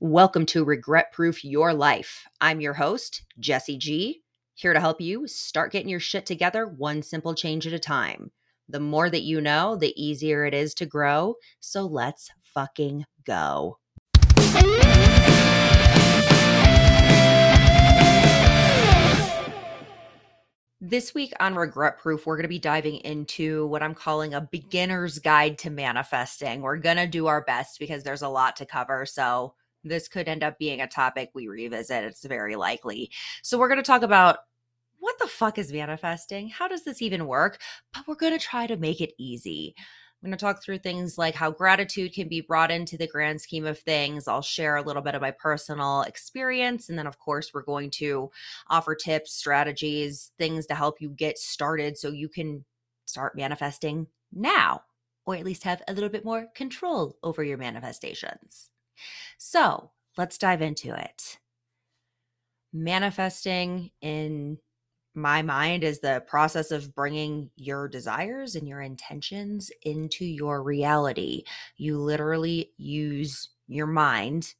Welcome to Regret Proof Your Life. I'm your host, Jesse G, here to help you start getting your shit together one simple change at a time. The more that you know, the easier it is to grow. So let's fucking go. This week on Regret Proof, we're going to be diving into what I'm calling a beginner's guide to manifesting. We're going to do our best because there's a lot to cover. So, this could end up being a topic we revisit. It's very likely. So, we're going to talk about what the fuck is manifesting? How does this even work? But we're going to try to make it easy. I'm going to talk through things like how gratitude can be brought into the grand scheme of things. I'll share a little bit of my personal experience. And then, of course, we're going to offer tips, strategies, things to help you get started so you can start manifesting now, or at least have a little bit more control over your manifestations. So let's dive into it. Manifesting in my mind is the process of bringing your desires and your intentions into your reality. You literally use your mind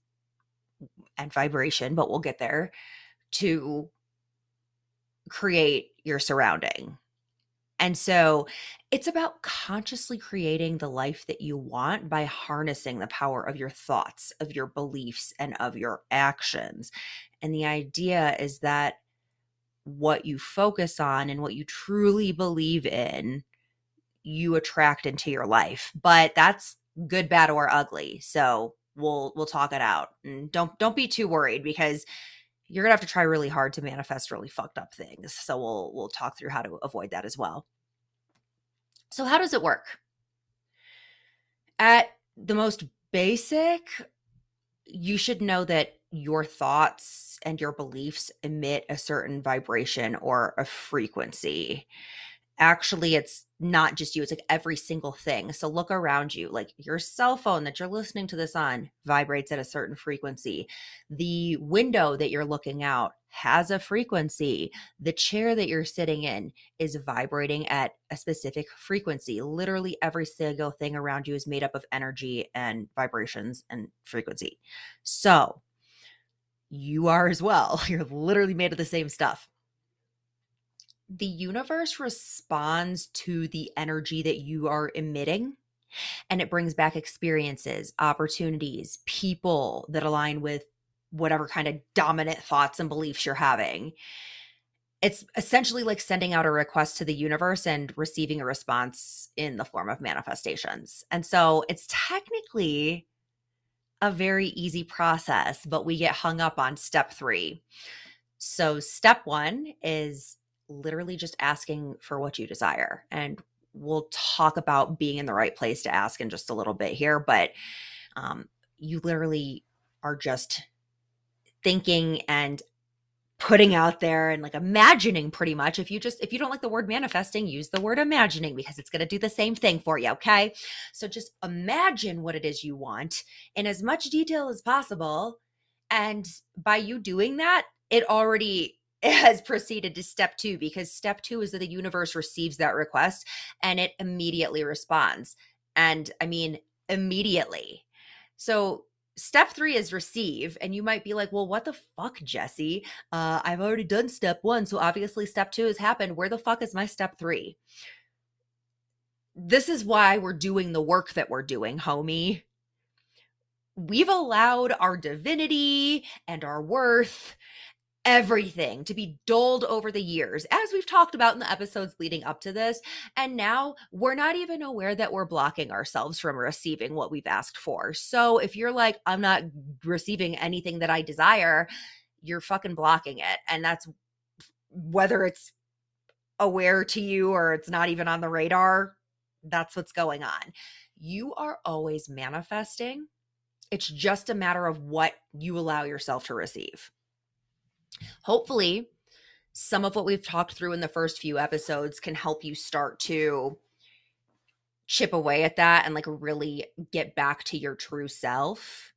and vibration, but we'll get there to create your surrounding. And so it's about consciously creating the life that you want by harnessing the power of your thoughts, of your beliefs, and of your actions. And the idea is that what you focus on and what you truly believe in, you attract into your life. But that's good, bad, or ugly. So we'll we'll talk it out. And don't don't be too worried because you're gonna have to try really hard to manifest really fucked up things. So we'll we'll talk through how to avoid that as well. So how does it work? At the most basic, you should know that your thoughts and your beliefs emit a certain vibration or a frequency. Actually, it's not just you, it's like every single thing. So look around you. Like your cell phone that you're listening to this on vibrates at a certain frequency. The window that you're looking out has a frequency. The chair that you're sitting in is vibrating at a specific frequency. Literally every single thing around you is made up of energy and vibrations and frequency. So, you are as well. You're literally made of the same stuff. The universe responds to the energy that you are emitting and it brings back experiences, opportunities, people that align with whatever kind of dominant thoughts and beliefs you're having. It's essentially like sending out a request to the universe and receiving a response in the form of manifestations. And so it's technically a very easy process, but we get hung up on step three. So, step one is literally just asking for what you desire. And we'll talk about being in the right place to ask in just a little bit here, but um, you literally are just thinking and putting out there and like imagining pretty much if you just if you don't like the word manifesting use the word imagining because it's going to do the same thing for you okay so just imagine what it is you want in as much detail as possible and by you doing that it already has proceeded to step 2 because step 2 is that the universe receives that request and it immediately responds and i mean immediately. So step three is receive and you might be like well what the fuck jesse? Uh, i've already done step one so obviously step two has happened. Where the fuck is my step three? This is why we're doing the work that we're doing homie. We've allowed our divinity and our worth everything to be doled over the years, as we've talked about in the episodes leading up to this. And now we're not even aware that we're blocking ourselves from receiving what we've asked for. So if you're like, I'm not receiving anything that I desire, you're fucking blocking it. And that's whether it's aware to you or it's not even on the radar, that's what's going on. You are always manifesting. It's just a matter of what you allow yourself to receive. Hopefully, some of what we've talked through in the first few episodes can help you start to chip away at that and like really get back to your true self.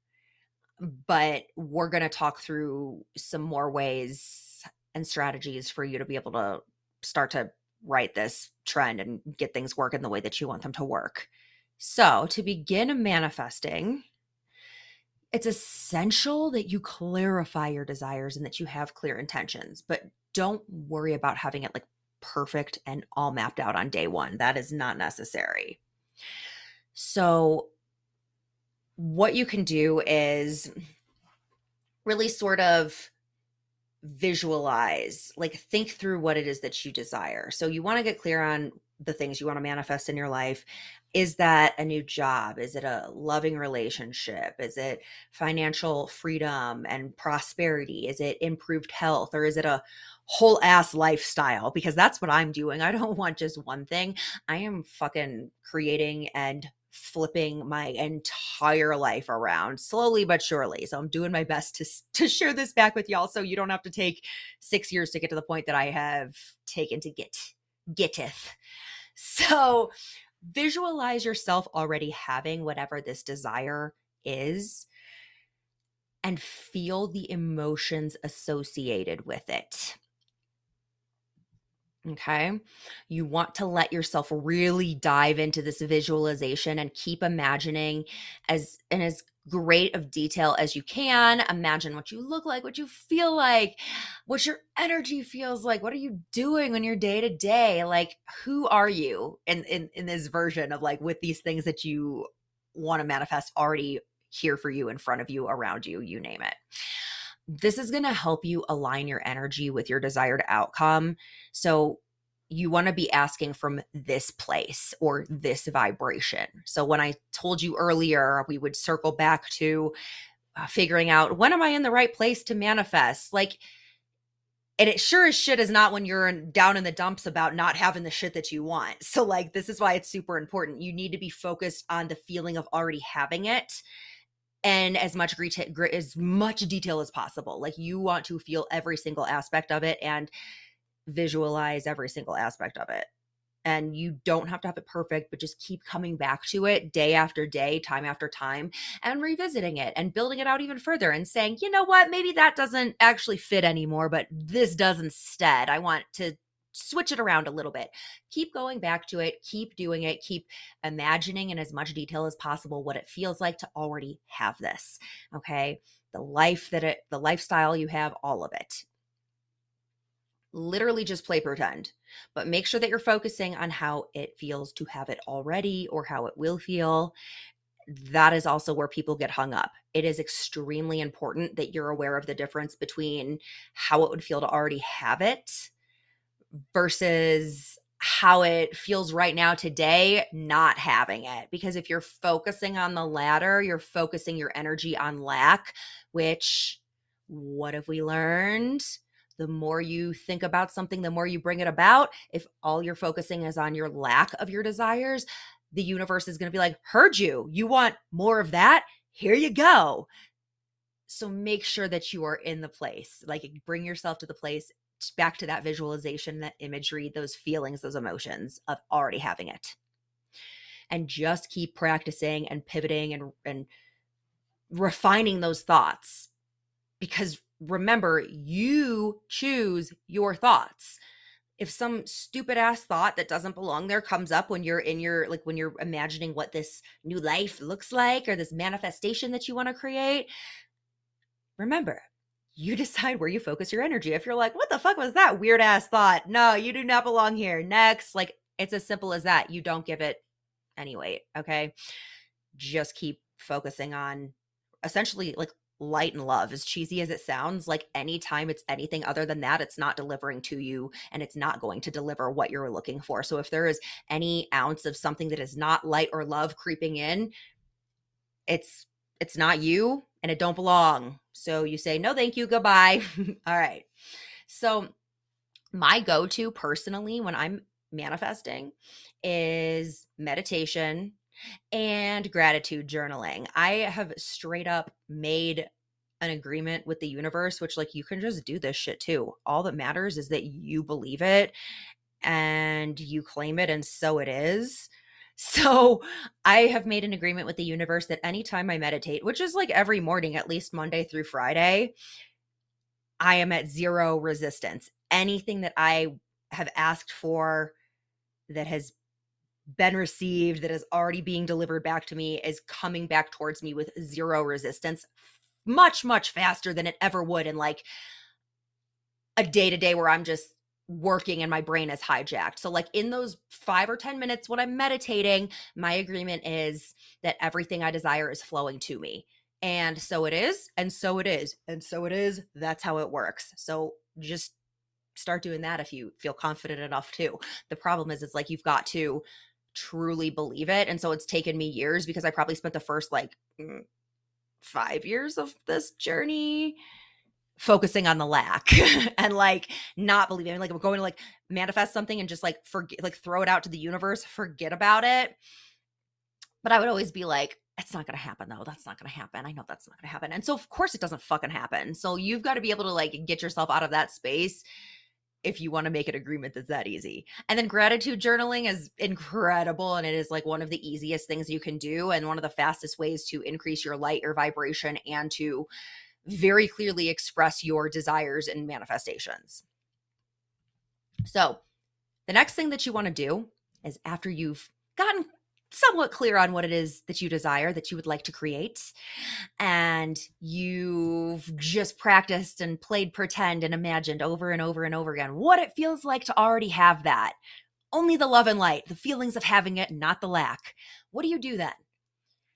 But we're going to talk through some more ways and strategies for you to be able to start to right this trend and get things working the way that you want them to work. So, to begin manifesting, it's essential that you clarify your desires and that you have clear intentions, but don't worry about having it like perfect and all mapped out on day one. That is not necessary. So, what you can do is really sort of visualize, like think through what it is that you desire. So, you want to get clear on the things you want to manifest in your life is that a new job? Is it a loving relationship? Is it financial freedom and prosperity? Is it improved health? Or is it a whole ass lifestyle? Because that's what i'm doing. I don't want just one thing. I am fucking creating and flipping my entire life around slowly but surely. So i'm doing my best to to share this back with y'all so you don't have to take 6 years to get to the point that i have taken to get getteth so visualize yourself already having whatever this desire is and feel the emotions associated with it. Okay. You want to let yourself really dive into this visualization and keep imagining as and as great of detail as you can. Imagine what you look like, what you feel like, what your energy feels like. What are you doing when you're day to day? Like, who are you in, in in this version of like with these things that you want to manifest already here for you, in front of you, around you, you name it. This is going to help you align your energy with your desired outcome. So you want to be asking from this place or this vibration. So when I told you earlier, we would circle back to uh, figuring out when am I in the right place to manifest? Like, and it sure as shit is not when you're in, down in the dumps about not having the shit that you want. So, like, this is why it's super important. You need to be focused on the feeling of already having it and as much as much detail as possible. Like, you want to feel every single aspect of it and visualize every single aspect of it. And you don't have to have it perfect, but just keep coming back to it day after day, time after time, and revisiting it and building it out even further and saying, you know what, maybe that doesn't actually fit anymore, but this does instead. I want to switch it around a little bit. Keep going back to it, keep doing it, keep imagining in as much detail as possible what it feels like to already have this. Okay. The life that it, the lifestyle you have, all of it literally just play pretend, but make sure that you're focusing on how it feels to have it already or how it will feel. That is also where people get hung up. It is extremely important that you're aware of the difference between how it would feel to already have it versus how it feels right now today not having it because if you're focusing on the latter you're focusing your energy on lack which what have we learned the more you think about something, the more you bring it about. If all you're focusing is on your lack of your desires, the universe is going to be like, heard you. You want more of that? Here you go. So make sure that you are in the place. Like bring yourself to the place, back to that visualization, that imagery, those feelings, those emotions of already having it. And just keep practicing and pivoting and and refining those thoughts because remember, you choose your thoughts. If some stupid ass thought that doesn't belong there comes up when you're in your, like when you're imagining what this new life looks like or this manifestation that you want to create, remember, you decide where you focus your energy. If you're like, what the fuck was that weird ass thought? No, you do not belong here. Next. Like, it's as simple as that. You don't give it any weight. Okay. Just keep focusing on essentially like light and love as cheesy as it sounds like anytime it's anything other than that it's not delivering to you and it's not going to deliver what you're looking for. So if there is any ounce of something that is not light or love creeping in it's it's not you and it don't belong. So you say no thank you goodbye. All right. So my go-to personally when i'm manifesting is meditation and gratitude journaling. I have straight up made an agreement with the universe, which, like, you can just do this shit too. All that matters is that you believe it and you claim it, and so it is. So I have made an agreement with the universe that anytime I meditate, which is like every morning, at least Monday through Friday, I am at zero resistance. Anything that I have asked for that has been received, that is already being delivered back to me, is coming back towards me with zero resistance, much, much faster than it ever would in like a day to day where I'm just working and my brain is hijacked. So, like in those five or 10 minutes when I'm meditating, my agreement is that everything I desire is flowing to me. And so it is, and so it is, and so it is. That's how it works. So, just start doing that if you feel confident enough to. The problem is, it's like you've got to truly believe it. And so it's taken me years because I probably spent the first like mm, five years of this journey focusing on the lack and like not believing like we're going to like manifest something and just like forget like throw it out to the universe forget about it. But i would always be like it's not going to happen though. That's not going to happen. I know that's not going to happen. And so of course it doesn't fucking happen. So you've got to be able to like get yourself out of that space if you want to make an agreement that's that easy. And then gratitude journaling is incredible and it is like one of the easiest things you can do and one of the fastest ways to increase your light, your vibration and to very clearly express your desires and manifestations. So, the next thing that you want to do is after you've gotten somewhat clear on what it is that you desire that you would like to create and you've just practiced and played pretend and imagined over and over and over again what it feels like to already have that only the love and light the feelings of having it not the lack what do you do then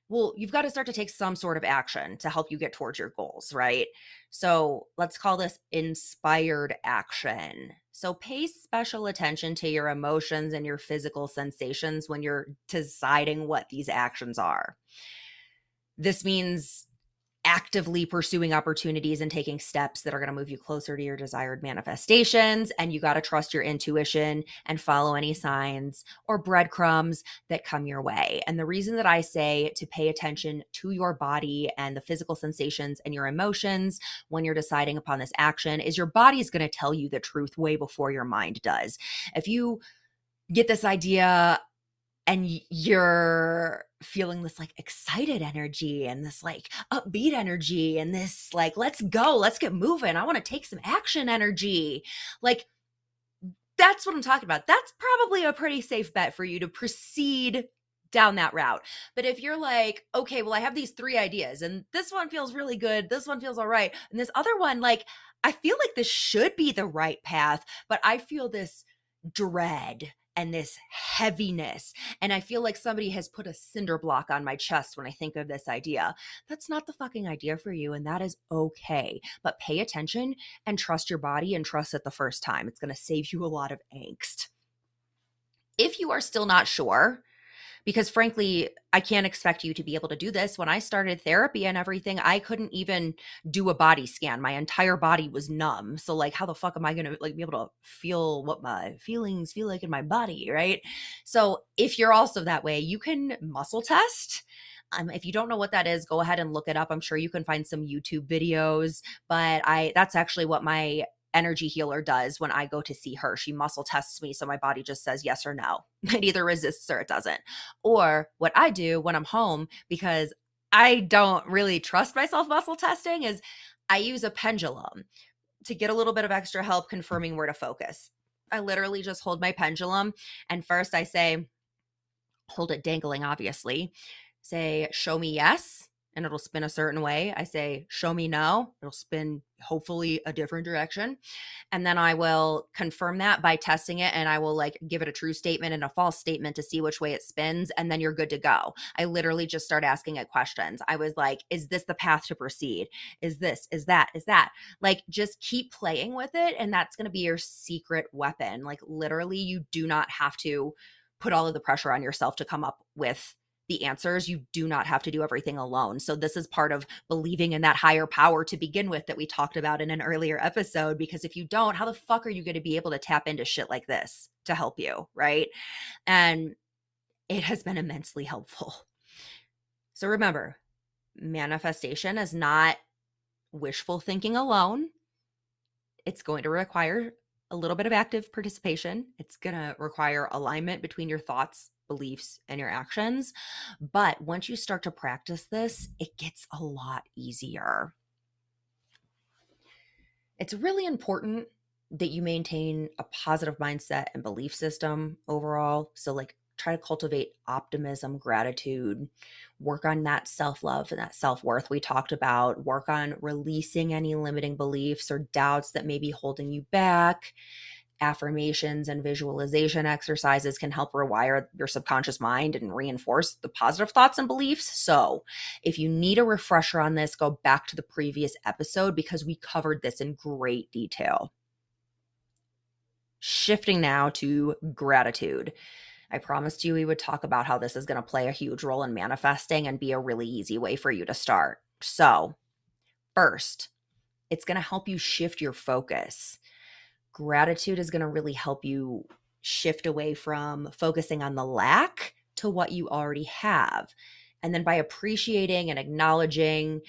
well, you've got to start to take some sort of action to help you get towards your goals, right? So let's call this inspired action. So pay special attention to your emotions and your physical sensations when you're deciding what these actions are. This means actively pursuing opportunities and taking steps that are going to move you closer to your desired manifestations. And you got to trust your intuition and follow any signs or breadcrumbs that come your way. And the reason that I say to pay attention to your body and the physical sensations and your emotions when you're deciding upon this action is your body is going to tell you the truth way before your mind does. If you get this idea and you're feeling this like excited energy and this like upbeat energy and this like let's go let's get moving i want to take some action energy. Like that's what i'm talking about. That's probably a pretty safe bet for you to proceed down that route. But if you're like okay well i have these three ideas and this one feels really good this one feels all right and this other one like i feel like this should be the right path but i feel this dread and this heaviness. And I feel like somebody has put a cinder block on my chest when I think of this idea. That's not the fucking idea for you. And that is okay. But pay attention and trust your body and trust it the first time. It's going to save you a lot of angst. If you are still not sure, because frankly, I can't expect you to be able to do this. When I started therapy and everything, I couldn't even do a body scan. My entire body was numb. So like how the fuck am I going to like be able to feel what my feelings feel like in my body, right? So if you're also that way, you can muscle test. Um, if you don't know what that is, go ahead and look it up. I'm sure you can find some YouTube videos, but I that's actually what my energy healer does when I go to see her. She muscle tests me. So my body just says yes or no. It either resists or it doesn't. Or what I do when I'm home, because I don't really trust myself muscle testing, is I use a pendulum to get a little bit of extra help confirming where to focus. I literally just hold my pendulum. And first I say, hold it dangling, obviously. Say, show me yes and it'll spin a certain way. I say, show me no, it'll spin hopefully a different direction. And then I will confirm that by testing it and I will like give it a true statement and a false statement to see which way it spins. And then you're good to go. I literally just start asking it questions. I was like, is this the path to proceed? Is this, is that, is that? Like, just keep playing with it. And that's going to be your secret weapon. Like, literally, you do not have to put all of the pressure on yourself to come up with the answers. You do not have to do everything alone. So, this is part of believing in that higher power to begin with that we talked about in an earlier episode. Because if you don't, how the fuck are you going to be able to tap into shit like this to help you? Right. And it has been immensely helpful. So, remember, manifestation is not wishful thinking alone. It's going to require a little bit of active participation. It's going to require alignment between your thoughts beliefs and your actions. But once you start to practice this, it gets a lot easier. It's really important that you maintain a positive mindset and belief system overall. So, like, try to cultivate optimism, gratitude, work on that self love and that self worth we talked about, work on releasing any limiting beliefs or doubts that may be holding you back. Affirmations and visualization exercises can help rewire your subconscious mind and reinforce the positive thoughts and beliefs. So, if you need a refresher on this, go back to the previous episode because we covered this in great detail. Shifting now to gratitude. I promised you we would talk about how this is going to play a huge role in manifesting and be a really easy way for you to start. So, first, it's going to help you shift your focus. Gratitude is going to really help you shift away from focusing on the lack to what you already have. And then by appreciating and acknowledging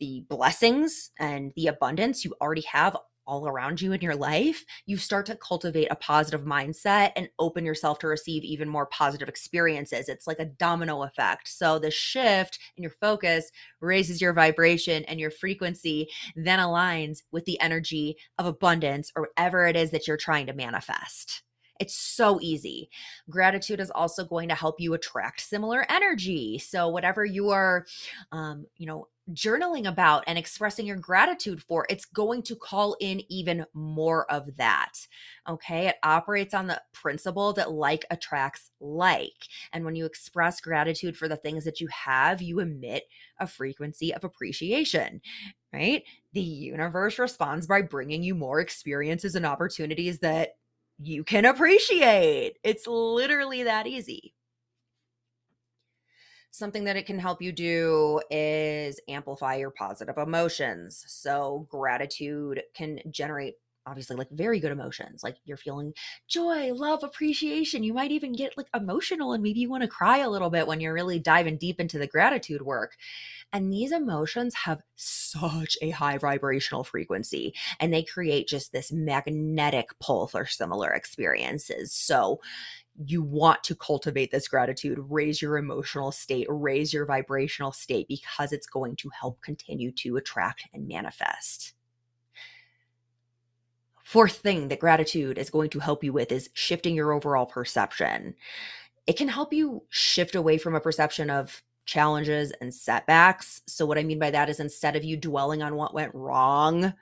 the blessings and the abundance you already have all around you in your life, you start to cultivate a positive mindset and open yourself to receive even more positive experiences. It's like a domino effect. So the shift in your focus raises your vibration and your frequency then aligns with the energy of abundance or whatever it is that you're trying to manifest. It's so easy. Gratitude is also going to help you attract similar energy. So whatever you are, um, you know, journaling about and expressing your gratitude for, it's going to call in even more of that. Okay. It operates on the principle that like attracts like. And when you express gratitude for the things that you have, you emit a frequency of appreciation, right? The universe responds by bringing you more experiences and opportunities that you can appreciate. It's literally that easy. Something that it can help you do is amplify your positive emotions. So, gratitude can generate obviously like very good emotions like you're feeling joy love appreciation. You might even get like emotional and maybe you want to cry a little bit when you're really diving deep into the gratitude work. And these emotions have such a high vibrational frequency and they create just this magnetic pull for similar experiences. So you want to cultivate this gratitude, raise your emotional state, raise your vibrational state because it's going to help continue to attract and manifest. Fourth thing that gratitude is going to help you with is shifting your overall perception. It can help you shift away from a perception of challenges and setbacks. So, what I mean by that is instead of you dwelling on what went wrong,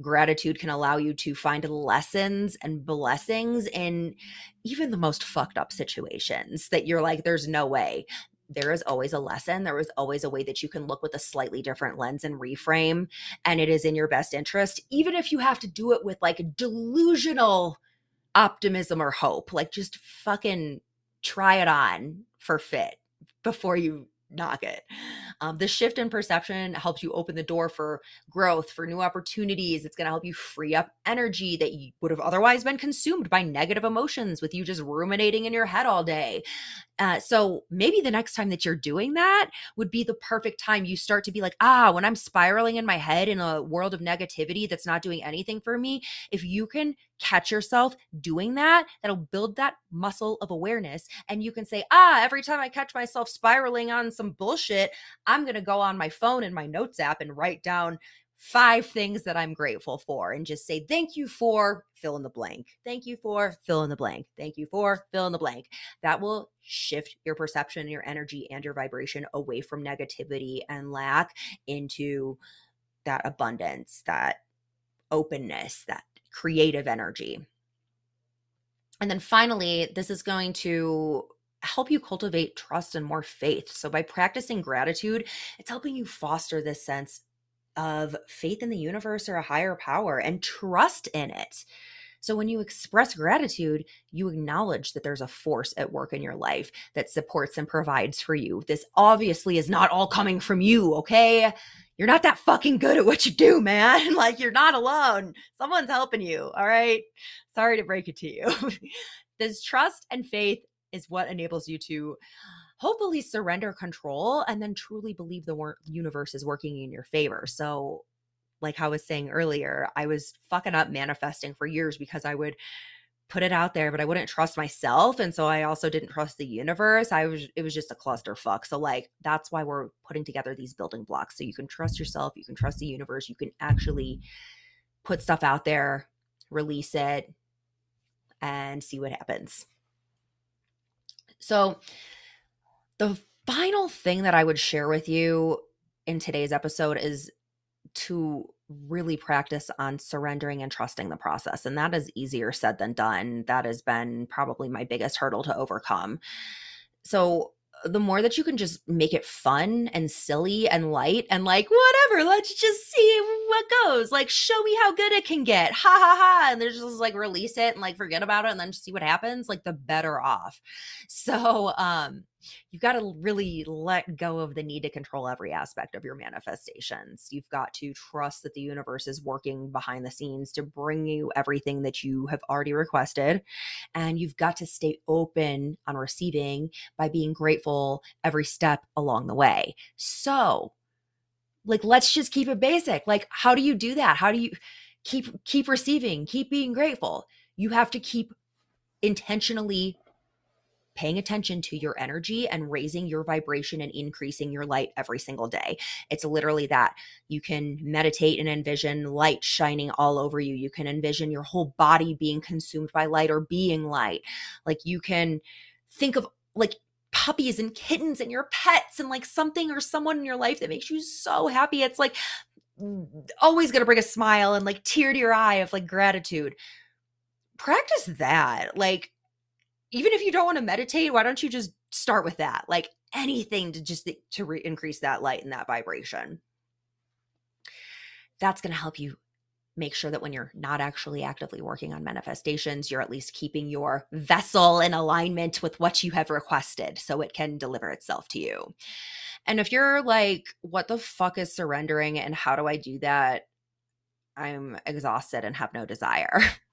gratitude can allow you to find lessons and blessings in even the most fucked up situations that you're like, there's no way there is always a lesson. There is always a way that you can look with a slightly different lens and reframe. And it is in your best interest, even if you have to do it with like delusional optimism or hope. Like just fucking try it on for fit before you knock it. Um, the shift in perception helps you open the door for growth, for new opportunities. It's going to help you free up energy that you would have otherwise been consumed by negative emotions with you just ruminating in your head all day. Uh, so maybe the next time that you're doing that would be the perfect time you start to be like, ah, when I'm spiraling in my head in a world of negativity that's not doing anything for me, if you can catch yourself doing that, that'll build that muscle of awareness. And you can say, ah, every time I catch myself spiraling on some bullshit, I'm going to go on my phone and my notes app and write down five things that I'm grateful for and just say, thank you for fill in the blank. Thank you for fill in the blank. Thank you for fill in the blank. That will shift your perception, your energy, and your vibration away from negativity and lack into that abundance, that openness, that creative energy. And then finally, this is going to help you cultivate trust and more faith. So, by practicing gratitude, it's helping you foster this sense of faith in the universe or a higher power and trust in it. So, when you express gratitude, you acknowledge that there's a force at work in your life that supports and provides for you. This obviously is not all coming from you, okay? You're not that fucking good at what you do, man. like, you're not alone. Someone's helping you, all right? Sorry to break it to you. this trust and faith is what enables you to hopefully surrender control and then truly believe the universe is working in your favor. So, like I was saying earlier, I was fucking up manifesting for years because I would put it out there, but I wouldn't trust myself. And so I also didn't trust the universe. I was, it was just a clusterfuck. So, like, that's why we're putting together these building blocks. So you can trust yourself, you can trust the universe, you can actually put stuff out there, release it, and see what happens So, the final thing that I would share with you in today's episode is to really practice on surrendering and trusting the process. And that is easier said than done. That has been probably my biggest hurdle to overcome. So, the more that you can just make it fun and silly and light and like whatever let's just see what goes like show me how good it can get ha ha ha and there's just like release it and like forget about it and then just see what happens like the better off so um you've got to really let go of the need to control every aspect of your manifestations. You've got to trust that the universe is working behind the scenes to bring you everything that you have already requested. And you've got to stay open on receiving by being grateful every step along the way. So, like let's just keep it basic. Like how do you do that? How do you keep keep receiving, keep being grateful? You have to keep intentionally paying attention to your energy and raising your vibration and increasing your light every single day. It's literally that. You can meditate and envision light shining all over you. You can envision your whole body being consumed by light or being light. Like you can think of like puppies and kittens and your pets and like something or someone in your life that makes you so happy. It's like always going to bring a smile and like tear to your eye of like gratitude. Practice that. Like even if you don't want to meditate, why don't you just start with that? Like anything to just to re- increase that light and that vibration. That's going to help you make sure that when you're not actually actively working on manifestations, you're at least keeping your vessel in alignment with what you have requested so it can deliver itself to you. And if you're like, what the fuck is surrendering and how do I do that? I'm exhausted and have no desire.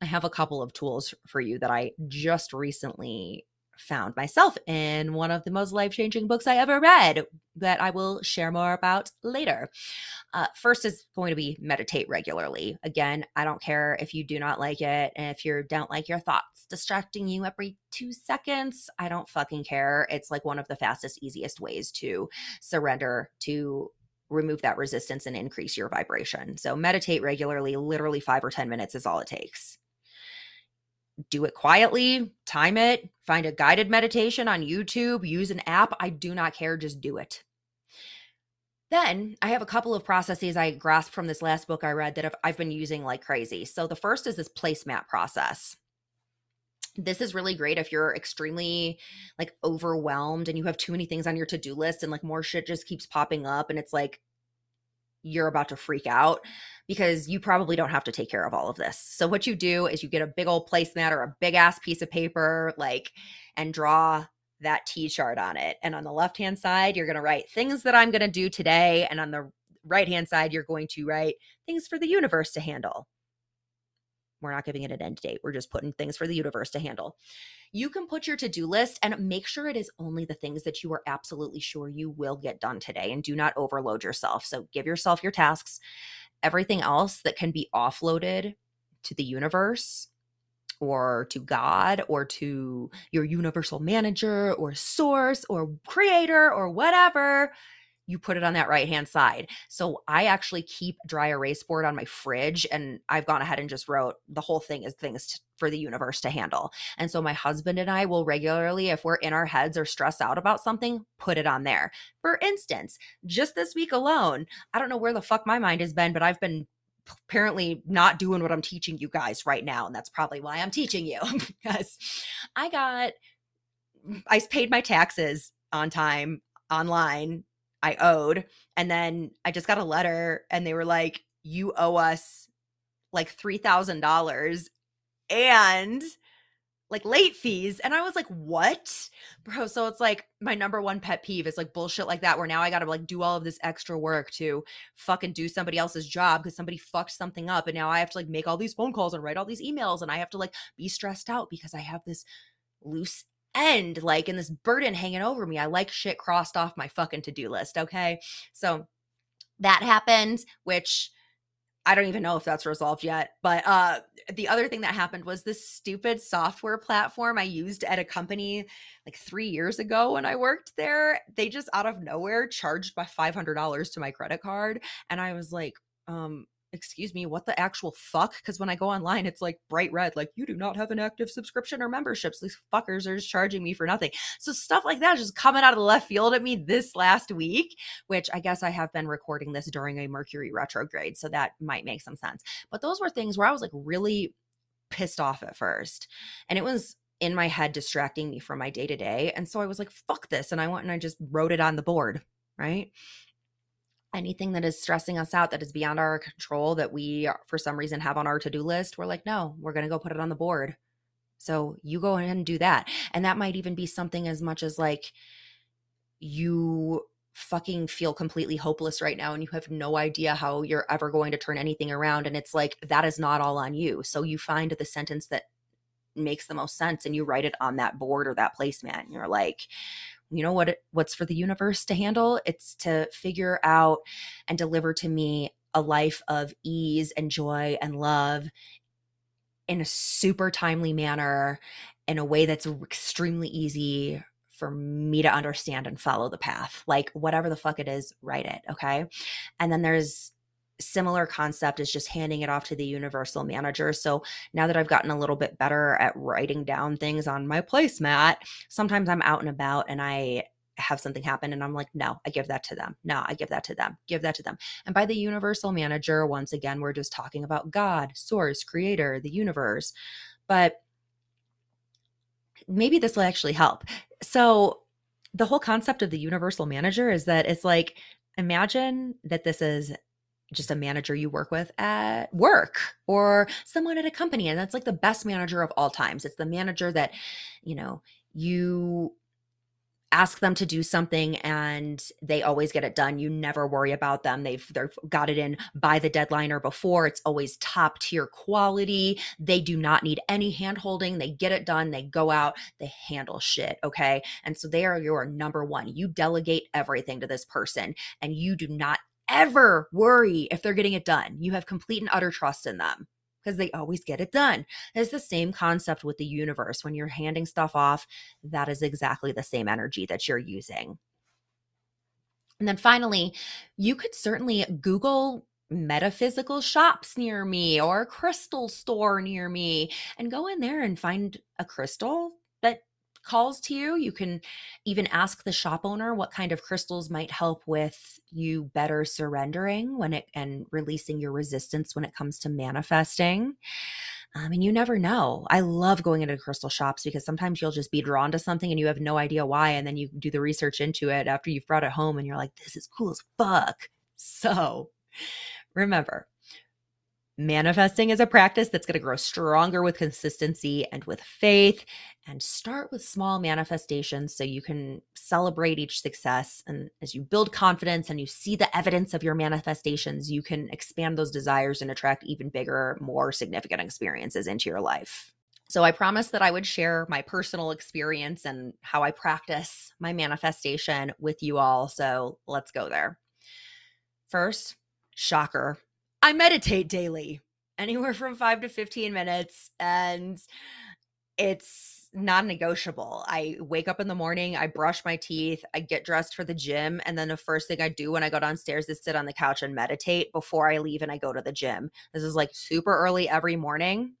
I have a couple of tools for you that I just recently found myself in one of the most life changing books I ever read that I will share more about later. Uh, first is going to be meditate regularly. Again, I don't care if you do not like it and if you don't like your thoughts distracting you every two seconds. I don't fucking care. It's like one of the fastest, easiest ways to surrender to remove that resistance and increase your vibration. So meditate regularly, literally 5 or 10 minutes is all it takes. Do it quietly, time it, find a guided meditation on YouTube, use an app, I do not care, just do it. Then I have a couple of processes I grasped from this last book I read that I've been using like crazy. So the first is this placemat process this is really great if you're extremely like overwhelmed and you have too many things on your to-do list and like more shit just keeps popping up and it's like you're about to freak out because you probably don't have to take care of all of this. So what you do is you get a big old placemat or a big ass piece of paper like and draw that T chart on it. And on the left hand side, you're going to write things that I'm going to do today and on the right hand side, you're going to write things for the universe to handle. We're not giving it an end date. We're just putting things for the universe to handle. You can put your to do list and make sure it is only the things that you are absolutely sure you will get done today and do not overload yourself. So give yourself your tasks. Everything else that can be offloaded to the universe or to God or to your universal manager or source or creator or whatever you put it on that right hand side. So I actually keep dry erase board on my fridge and I've gone ahead and just wrote the whole thing is things to, for the universe to handle. And so my husband and I will regularly, if we're in our heads or stressed out about something, put it on there. For instance, just this week alone, I don't know where the fuck my mind has been, but I've been apparently not doing what I'm teaching you guys right now. And that's probably why I'm teaching you because I got, I paid my taxes on time online I owed. And then I just got a letter and they were like, you owe us like $3,000 and like late fees. And I was like, what? Bro, so it's like my number one pet peeve is like bullshit like that, where now I got to like do all of this extra work to fucking do somebody else's job because somebody fucked something up. And now I have to like make all these phone calls and write all these emails and I have to like be stressed out because I have this loose end like in this burden hanging over me. I like shit crossed off my fucking to-do list, okay? So that happened, which I don't even know if that's resolved yet. But uh the other thing that happened was this stupid software platform I used at a company like 3 years ago when I worked there. They just out of nowhere charged by $500 to my credit card and I was like, um excuse me, what the actual fuck? Because when I go online, it's like bright red, like you do not have an active subscription or memberships. These fuckers are just charging me for nothing. So stuff like that just coming out of the left field at me this last week, which I guess I have been recording this during a Mercury retrograde. So that might make some sense. But those were things where I was like really pissed off at first. And it was in my head distracting me from my day to day. And so I was like, fuck this. And I went and I just wrote it on the board, right? Anything that is stressing us out that is beyond our control that we for some reason have on our to-do list we're like no we're going to go put it on the board. So you go ahead and do that. And that might even be something as much as like you fucking feel completely hopeless right now and you have no idea how you're ever going to turn anything around and it's like that is not all on you. So you find the sentence that makes the most sense and you write it on that board or that placemat and you're like you know what what's for the universe to handle? It's to figure out and deliver to me a life of ease and joy and love in a super timely manner in a way that's extremely easy for me to understand and follow the path. Like whatever the fuck it is write it okay? And then there's similar concept is just handing it off to the universal manager. So now that I've gotten a little bit better at writing down things on my placemat, sometimes I'm out and about and I have something happen and I'm like, no, I give that to them. No, I give that to them. Give that to them. And by the universal manager, once again, we're just talking about God, source, creator, the universe. But maybe this will actually help. So the whole concept of the universal manager is that it's like imagine that this is just a manager you work with at work or someone at a company and that's like the best manager of all times. It's the manager that you know you ask them to do something and they always get it done. You never worry about them. They've they've got it in by the deadline or before. It's always top tier quality. They do not need any hand holding. They get it done. They go out. They handle shit okay? And so they are your number one. You delegate everything to this person and you do not ever worry if they're getting it done. You have complete and utter trust in them because they always get it done. It's the same concept with the universe. When you're handing stuff off, that is exactly the same energy that you're using. And then finally, you could certainly Google metaphysical shops near me or a crystal store near me and go in there and find a crystal that calls to you. You can even ask the shop owner what kind of crystals might help with you better surrendering when it and releasing your resistance when it comes to manifesting. Um, and you never know. I love going into crystal shops because sometimes you'll just be drawn to something and you have no idea why. And then you do the research into it after you've brought it home and you're like, this is cool as fuck. So remember, Manifesting is a practice that's going to grow stronger with consistency and with faith. And start with small manifestations so you can celebrate each success. And as you build confidence and you see the evidence of your manifestations, you can expand those desires and attract even bigger, more significant experiences into your life. So I promised that I would share my personal experience and how I practice my manifestation with you all. So let's go there. First, shocker, I meditate daily, anywhere from five to 15 minutes. And it's non negotiable. I wake up in the morning, I brush my teeth, I get dressed for the gym. And then the first thing I do when I go downstairs is sit on the couch and meditate before I leave and I go to the gym. This is like super early every morning.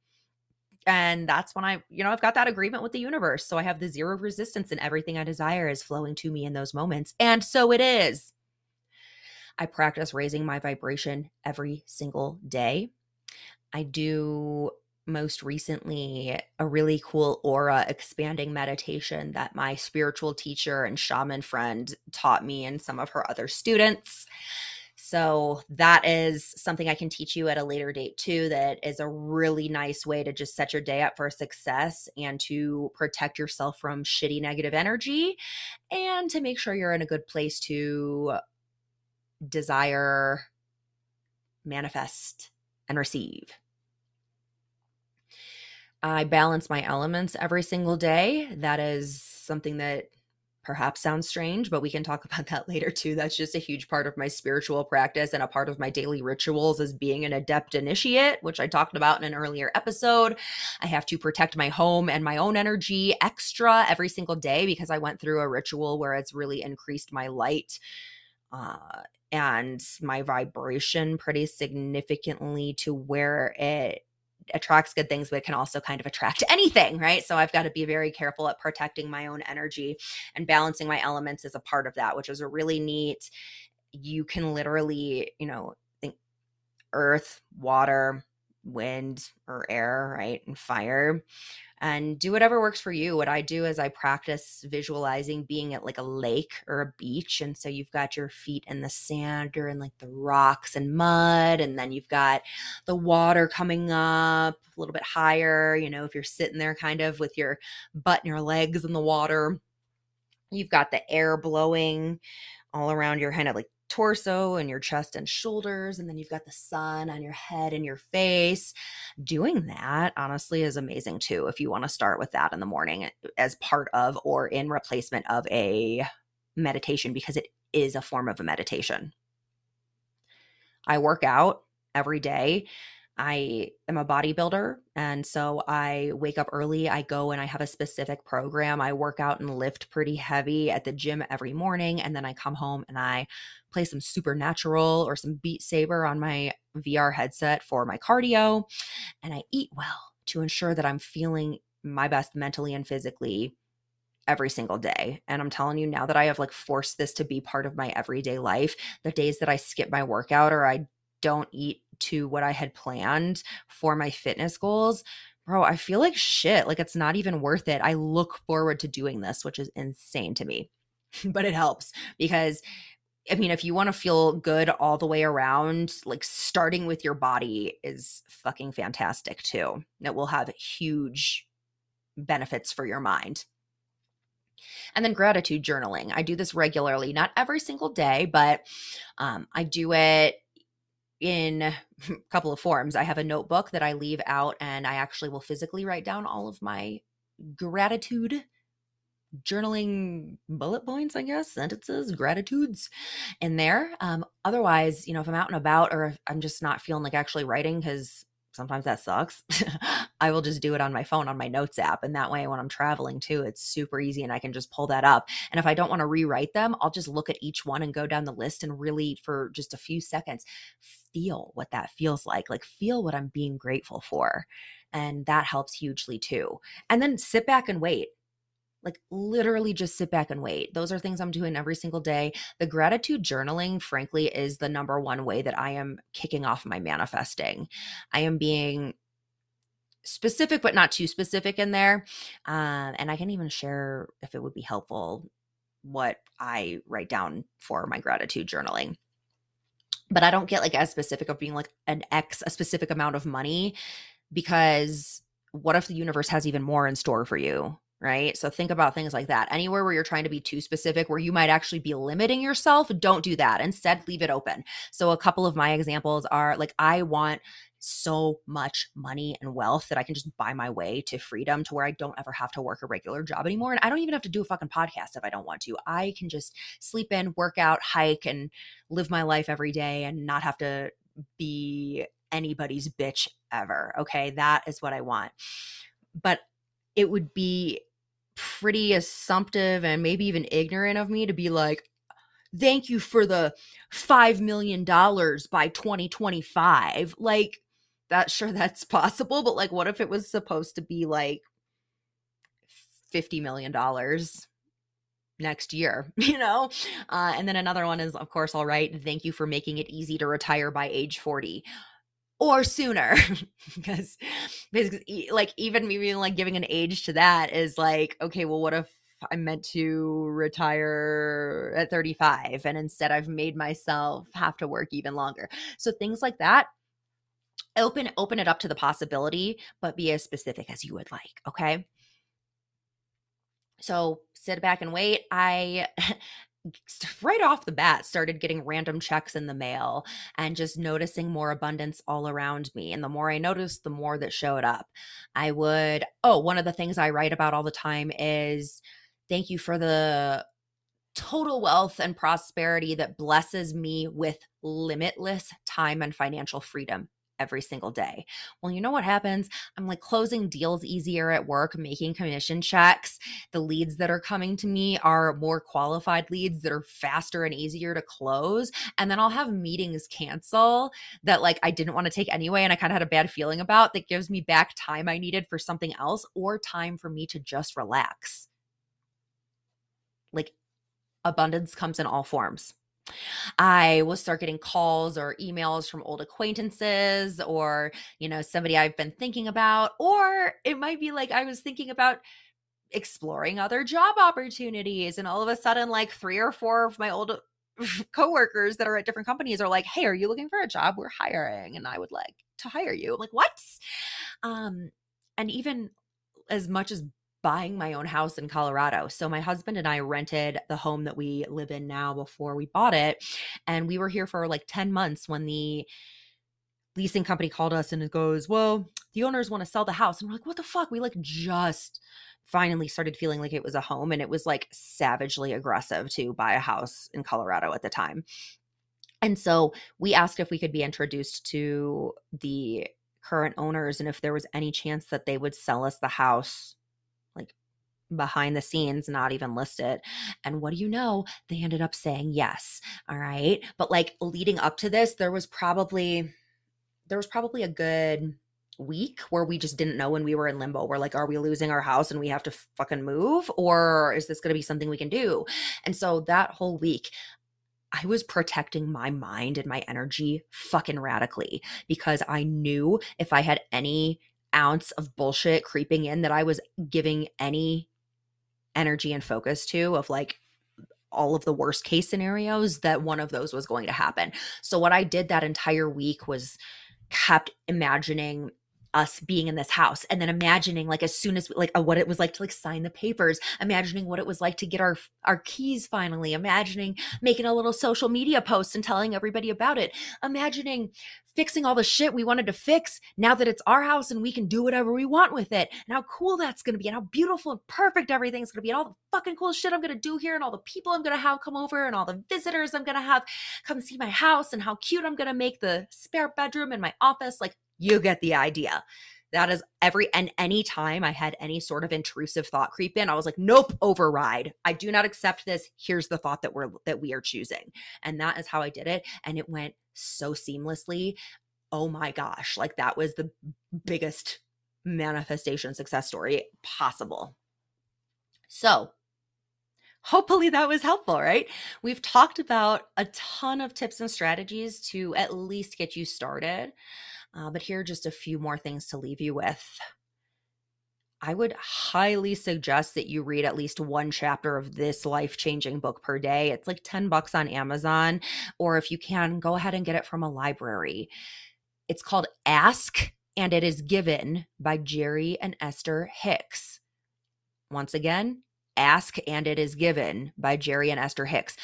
And that's when I, you know, I've got that agreement with the universe. So I have the zero resistance and everything I desire is flowing to me in those moments. And so it is. I practice raising my vibration every single day. I do most recently a really cool aura expanding meditation that my spiritual teacher and shaman friend taught me and some of her other students. So that is something I can teach you at a later date too. That is a really nice way to just set your day up for success and to protect yourself from shitty negative energy and to make sure you're in a good place to desire, manifest, and receive. I balance my elements every single day. That is something that perhaps sounds strange, but we can talk about that later too. That's just a huge part of my spiritual practice and a part of my daily rituals as being an adept initiate, which I talked about in an earlier episode. I have to protect my home and my own energy extra every single day because I went through a ritual where it's really increased my light uh, and my vibration pretty significantly to where it attracts good things, but it can also kind of attract anything, right? So I've got to be very careful at protecting my own energy and balancing my elements is a part of that, which is a really neat. You can literally, you know, think earth, water, wind, or air, right? And fire and do whatever works for you. What I do is I practice visualizing being at like a lake or a beach. And so you've got your feet in the sand or in like the rocks and mud. And then you've got the water coming up a little bit higher. You know, if you're sitting there kind of with your butt and your legs in the water, you've got the air blowing all around your kind of like torso and your chest and shoulders and then you've got the sun on your head and your face. Doing that honestly is amazing too if you want to start with that in the morning eh, as part of or in replacement of a meditation because it is a form of a meditation. I work out every day I am a bodybuilder. And so I wake up early. I go and I have a specific program. I work out and lift pretty heavy at the gym every morning. And then I come home and I play some supernatural or some beat saber on my VR headset for my cardio. And I eat well to ensure that I'm feeling my best mentally and physically every single day. And I'm telling you now that I have like forced this to be part of my everyday life, the days that I skip my workout or I don't eat to what I had planned for my fitness goals, bro, I feel like shit. Like it's not even worth it. I look forward to doing this, which is insane to me. but it helps because I mean, if you want to feel good all the way around, like starting with your body is fucking fantastic too. It will have huge benefits for your mind. And then gratitude journaling. I do this regularly, not every single day, but um, I do it in a couple of forms. I have a notebook that I leave out and I actually will physically write down all of my gratitude journaling bullet points, I guess, sentences, gratitudes in there. Um, otherwise, you know, if I'm out and about or if I'm just not feeling like actually writing because sometimes that sucks. I will just do it on my phone on my notes app. And that way, when I'm traveling too, it's super easy and I can just pull that up. And if I don't want to rewrite them, I'll just look at each one and go down the list and really, for just a few seconds, feel what that feels like. Like, feel what I'm being grateful for. And that helps hugely too. And then sit back and wait like literally just sit back and wait. Those are things I'm doing every single day. The gratitude journaling, frankly, is the number one way that I am kicking off my manifesting. I am being specific, but not too specific in there. Um, and I can even share if it would be helpful what I write down for my gratitude journaling. But I don't get like as specific of being like an X, a specific amount of money, because what if the universe has even more in store for you? Right? So think about things like that. Anywhere where you're trying to be too specific, where you might actually be limiting yourself, don't do that. Instead, leave it open. So a couple of my examples are like, I want so much money and wealth that I can just buy my way to freedom to where I don't ever have to work a regular job anymore. And I don't even have to do a fucking podcast if I don't want to. I can just sleep in, work out, hike, and live my life every day and not have to be anybody's bitch ever. Okay. That is what I want. But it would be pretty assumptive and maybe even ignorant of me to be like, thank you for the $5 million by 2025. Like, that sure that's possible, but like, what if it was supposed to be like $50 million? next year, you know? Uh, and then another one is, of course, all right, thank you for making it easy to retire by age 40 or sooner because like even me maybe like giving an age to that is like okay well what if i'm meant to retire at 35 and instead i've made myself have to work even longer? So things like that open open it up to the possibility but be as specific as you would like okay? So sit back and wait. I right off the bat started getting random checks in the mail and just noticing more abundance all around me and the more i noticed the more that showed up. I would oh one of the things i write about all the time is thank you for the total wealth and prosperity that blesses me with limitless time and financial freedom every single day. Well, you know what happens? I'm like closing deals easier at work, making commission checks. The leads that are coming to me are more qualified leads that are faster and easier to close. And then I'll have meetings cancel that like I didn't want to take anyway and I kind of had a bad feeling about that gives me back time I needed for something else or time for me to just relax. Like abundance comes in all forms. I will start getting calls or emails from old acquaintances or, you know, somebody I've been thinking about. Or it might be like I was thinking about exploring other job opportunities. And all of a sudden, like three or four of my old coworkers that are at different companies are like, Hey, are you looking for a job? We're hiring and I would like to hire you. I'm like, what? Um, and even as much as buying my own house in Colorado. So my husband and I rented the home that we live in now before we bought it. And we were here for like 10 months when the leasing company called us and it goes, Well, the owners want to sell the house. And we're like, What the fuck? We like just finally started feeling like it was a home and it was like savagely aggressive to buy a house in Colorado at the time. And so we asked if we could be introduced to the current owners and if there was any chance that they would sell us the house behind the scenes, not even listed. And what do you know? They ended up saying yes. All right. But like leading up to this, there was probably there was probably a good week where we just didn't know when we were in limbo. We're like, are we losing our house and we have to fucking move? Or is this going to be something we can do? And so that whole week, I was protecting my mind and my energy fucking radically because I knew if I had any ounce of bullshit creeping in that I was giving any energy and focus to of like all of the worst case scenarios that one of those was going to happen. So what I did that entire week was kept imagining us being in this house and then imagining like as soon as like what it was like to like sign the papers imagining what it was like to get our our keys finally imagining making a little social media post and telling everybody about it imagining fixing all the shit we wanted to fix now that it's our house and we can do whatever we want with it and how cool that's going to be and how beautiful and perfect everything's going to be and all the fucking cool shit I'm going to do here and all the people I'm going to have come over and all the visitors I'm going to have come see my house and how cute I'm going to make the spare bedroom in my office like you get the idea. That is every and any time I had any sort of intrusive thought creep in, I was like, nope, override. I do not accept this. Here's the thought that we're that we are choosing. And that is how I did it. And it went so seamlessly. Oh my gosh. Like that was the biggest manifestation success story possible. So hopefully that was helpful, right? We've talked about a ton of tips and strategies to at least get you started. Uh, but here are just a few more things to leave you with. I would highly suggest that you read at least one chapter of this life changing book per day. It's like 10 bucks on Amazon, or if you can, go ahead and get it from a library. It's called Ask and It Is Given by Jerry and Esther Hicks. Once again, Ask and It Is Given by Jerry and Esther Hicks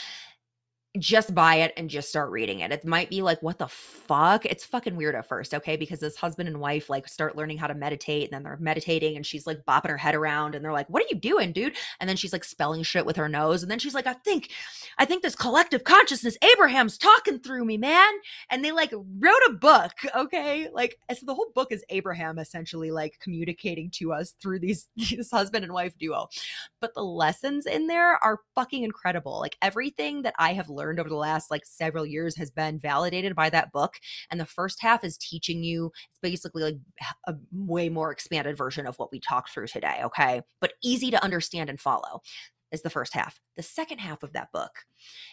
just buy it and just start reading it. It might be like, what the fuck? It's fucking weird at first, okay? Because this husband and wife like start learning how to meditate and then they're meditating and she's like bopping her head around and they're like, what are you doing, dude? And then she's like spelling shit with her nose. And then she's like, I think, I think this collective consciousness, Abraham's talking through me, man. And they like wrote a book, okay? Like, so the whole book is Abraham essentially like communicating to us through these, this husband and wife duo. But the lessons in there are fucking incredible. Like everything that I have learned learned over the last like several years has been validated by that book. And the first half is teaching you, it's basically like a way more expanded version of what we talked through today. Okay. But easy to understand and follow is the first half. The second half of that book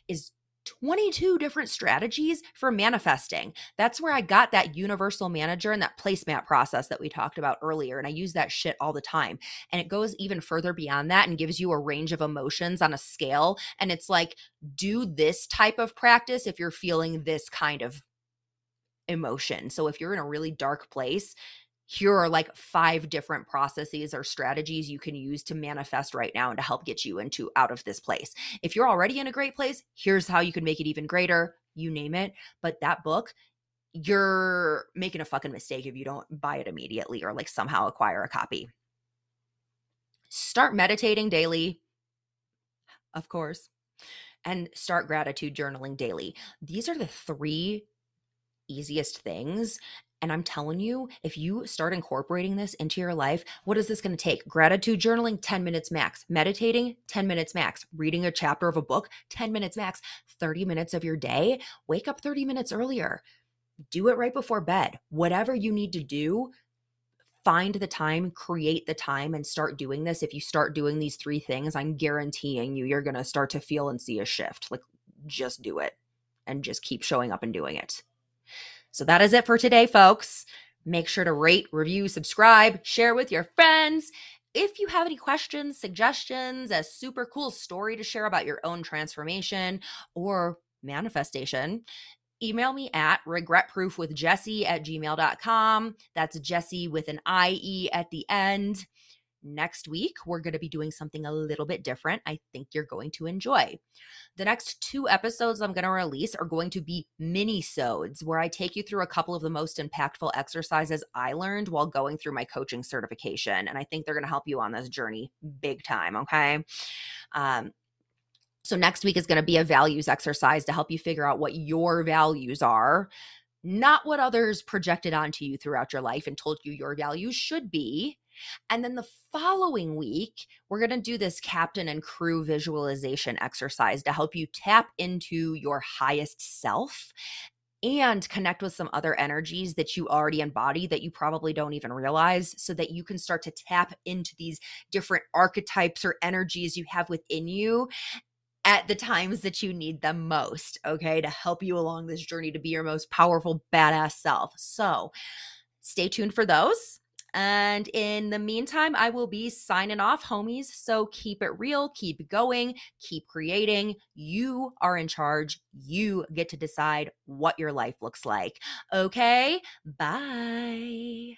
is 22 different strategies for manifesting. That's where I got that universal manager and that placemat process that we talked about earlier. And I use that shit all the time. And it goes even further beyond that and gives you a range of emotions on a scale. And it's like, do this type of practice if you're feeling this kind of emotion. So if you're in a really dark place, here are like five different processes or strategies you can use to manifest right now and to help get you into out of this place. If you're already in a great place, here's how you can make it even greater. You name it. But that book, you're making a fucking mistake if you don't buy it immediately or like somehow acquire a copy. Start meditating daily, of course, and start gratitude journaling daily. These are the three easiest things And I'm telling you, if you start incorporating this into your life, what is this going to take? Gratitude journaling, 10 minutes max. Meditating, 10 minutes max. Reading a chapter of a book, 10 minutes max. 30 minutes of your day, wake up 30 minutes earlier. Do it right before bed. Whatever you need to do, find the time, create the time, and start doing this. If you start doing these three things, I'm guaranteeing you, you're going to start to feel and see a shift. Like, just do it and just keep showing up and doing it. So that is it for today, folks. Make sure to rate, review, subscribe, share with your friends. If you have any questions, suggestions, a super cool story to share about your own transformation or manifestation, email me at regretproofwithjessie at gmail.com. That's Jessie with an IE at the end. Next week, we're going to be doing something a little bit different. I think you're going to enjoy. The next two episodes I'm going to release are going to be mini-sodes where I take you through a couple of the most impactful exercises I learned while going through my coaching certification. And I think they're going to help you on this journey big time. Okay. Um, so next week is going to be a values exercise to help you figure out what your values are not what others projected onto you throughout your life and told you your values should be, and then the following week, we're going to do this captain and crew visualization exercise to help you tap into your highest self and connect with some other energies that you already embody that you probably don't even realize so that you can start to tap into these different archetypes or energies you have within you at the times that you need them most, okay, to help you along this journey to be your most powerful, badass self. So stay tuned for those. And in the meantime, I will be signing off, homies. So keep it real, keep going, keep creating. You are in charge. You get to decide what your life looks like. Okay, bye.